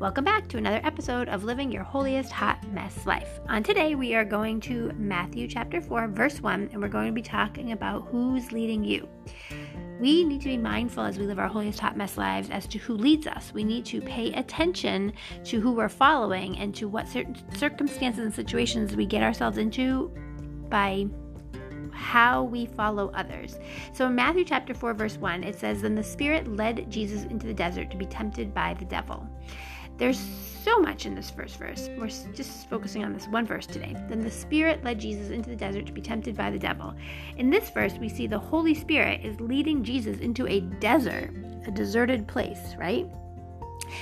Welcome back to another episode of Living Your Holiest Hot Mess Life. On today, we are going to Matthew chapter 4, verse 1, and we're going to be talking about who's leading you. We need to be mindful as we live our holiest hot mess lives as to who leads us. We need to pay attention to who we're following and to what certain circumstances and situations we get ourselves into by how we follow others. So in Matthew chapter 4 verse 1 it says then the spirit led Jesus into the desert to be tempted by the devil. There's so much in this first verse. We're just focusing on this one verse today. Then the Spirit led Jesus into the desert to be tempted by the devil. In this verse, we see the Holy Spirit is leading Jesus into a desert, a deserted place, right?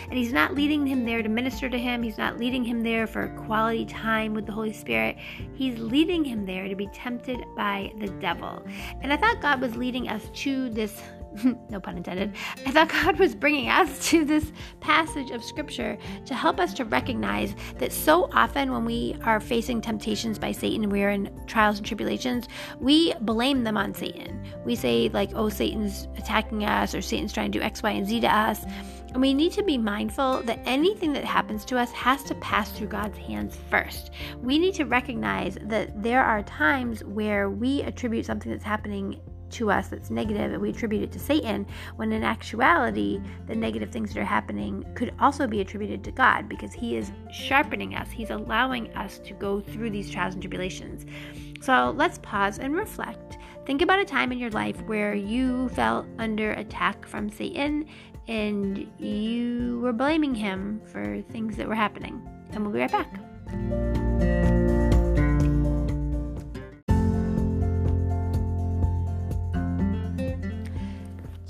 And he's not leading him there to minister to him. He's not leading him there for quality time with the Holy Spirit. He's leading him there to be tempted by the devil. And I thought God was leading us to this no pun intended, I thought God was bringing us to this passage of scripture to help us to recognize that so often when we are facing temptations by Satan we're in trials and tribulations, we blame them on Satan. We say, like, oh, Satan's attacking us or Satan's trying to do X, Y, and Z to us. And we need to be mindful that anything that happens to us has to pass through God's hands first. We need to recognize that there are times where we attribute something that's happening to us that's negative and we attribute it to Satan, when in actuality, the negative things that are happening could also be attributed to God because He is sharpening us. He's allowing us to go through these trials and tribulations. So let's pause and reflect. Think about a time in your life where you felt under attack from Satan and you were blaming him for things that were happening. And we'll be right back.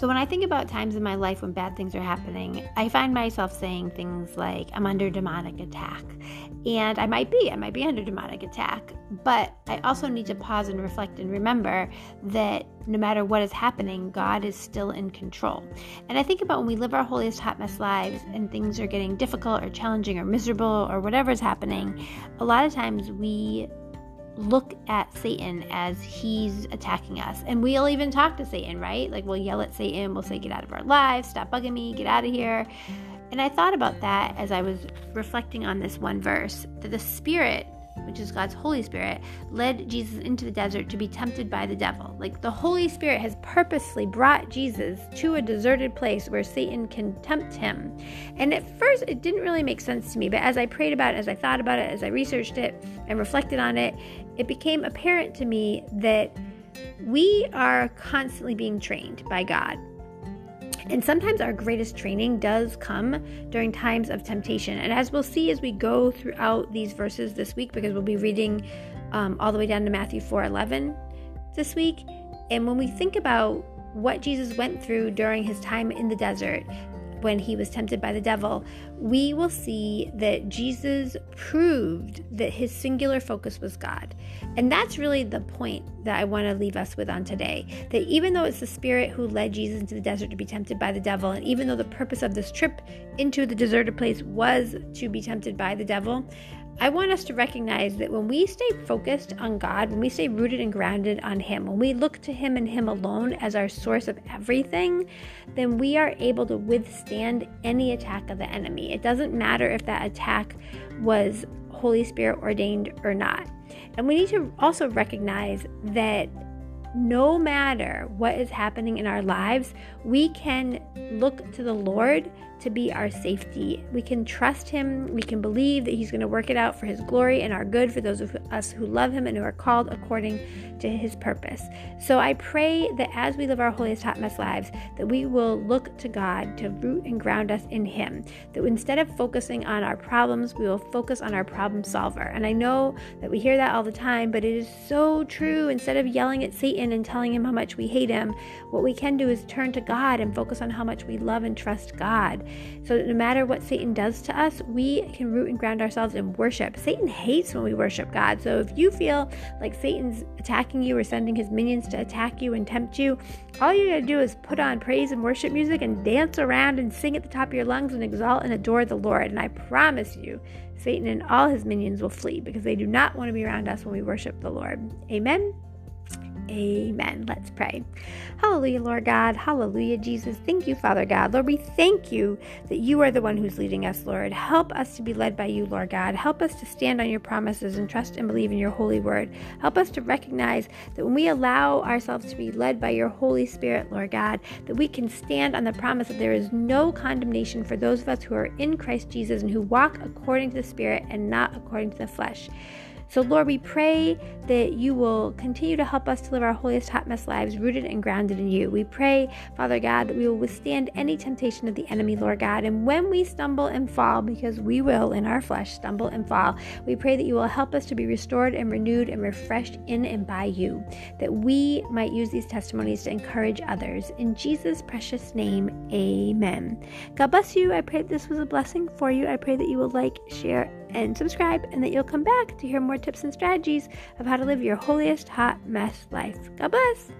So, when I think about times in my life when bad things are happening, I find myself saying things like, I'm under demonic attack. And I might be, I might be under demonic attack. But I also need to pause and reflect and remember that no matter what is happening, God is still in control. And I think about when we live our holiest hot mess lives and things are getting difficult or challenging or miserable or whatever is happening, a lot of times we look at Satan as he's attacking us. And we'll even talk to Satan, right? Like we'll yell at Satan, we'll say, Get out of our lives, stop bugging me, get out of here. And I thought about that as I was reflecting on this one verse that the Spirit which is God's Holy Spirit, led Jesus into the desert to be tempted by the devil. Like the Holy Spirit has purposely brought Jesus to a deserted place where Satan can tempt him. And at first, it didn't really make sense to me, but as I prayed about it, as I thought about it, as I researched it and reflected on it, it became apparent to me that we are constantly being trained by God and sometimes our greatest training does come during times of temptation. And as we'll see as we go throughout these verses this week, because we'll be reading um, all the way down to Matthew 4 11 this week. And when we think about what Jesus went through during his time in the desert, when he was tempted by the devil, we will see that Jesus proved that his singular focus was God. And that's really the point that I want to leave us with on today. That even though it's the Spirit who led Jesus into the desert to be tempted by the devil, and even though the purpose of this trip into the deserted place was to be tempted by the devil, I want us to recognize that when we stay focused on God, when we stay rooted and grounded on Him, when we look to Him and Him alone as our source of everything, then we are able to withstand any attack of the enemy. It doesn't matter if that attack was Holy Spirit ordained or not. And we need to also recognize that no matter what is happening in our lives, we can look to the Lord to be our safety. We can trust Him. We can believe that He's going to work it out for His glory and our good for those of us who love Him and who are called according to His purpose. So I pray that as we live our holiest hot mess lives, that we will look to God to root and ground us in Him. That instead of focusing on our problems, we will focus on our problem solver. And I know that we hear that all the time, but it is so true. Instead of yelling at Satan and telling him how much we hate him, what we can do is turn to God and focus on how much we love and trust God. So no matter what Satan does to us, we can root and ground ourselves in worship. Satan hates when we worship God. So if you feel like Satan's attacking you or sending his minions to attack you and tempt you, all you gotta do is put on praise and worship music and dance around and sing at the top of your lungs and exalt and adore the Lord. And I promise you, Satan and all his minions will flee because they do not want to be around us when we worship the Lord. Amen. Amen. Let's pray. Hallelujah, Lord God. Hallelujah, Jesus. Thank you, Father God. Lord, we thank you that you are the one who's leading us, Lord. Help us to be led by you, Lord God. Help us to stand on your promises and trust and believe in your holy word. Help us to recognize that when we allow ourselves to be led by your Holy Spirit, Lord God, that we can stand on the promise that there is no condemnation for those of us who are in Christ Jesus and who walk according to the Spirit and not according to the flesh. So, Lord, we pray that you will continue to help us to live our holiest, hot mess lives rooted and grounded in you. We pray, Father God, that we will withstand any temptation of the enemy, Lord God. And when we stumble and fall, because we will in our flesh stumble and fall, we pray that you will help us to be restored and renewed and refreshed in and by you, that we might use these testimonies to encourage others. In Jesus' precious name, amen. God bless you. I pray this was a blessing for you. I pray that you will like, share, and subscribe, and that you'll come back to hear more tips and strategies of how to live your holiest hot mess life. God bless.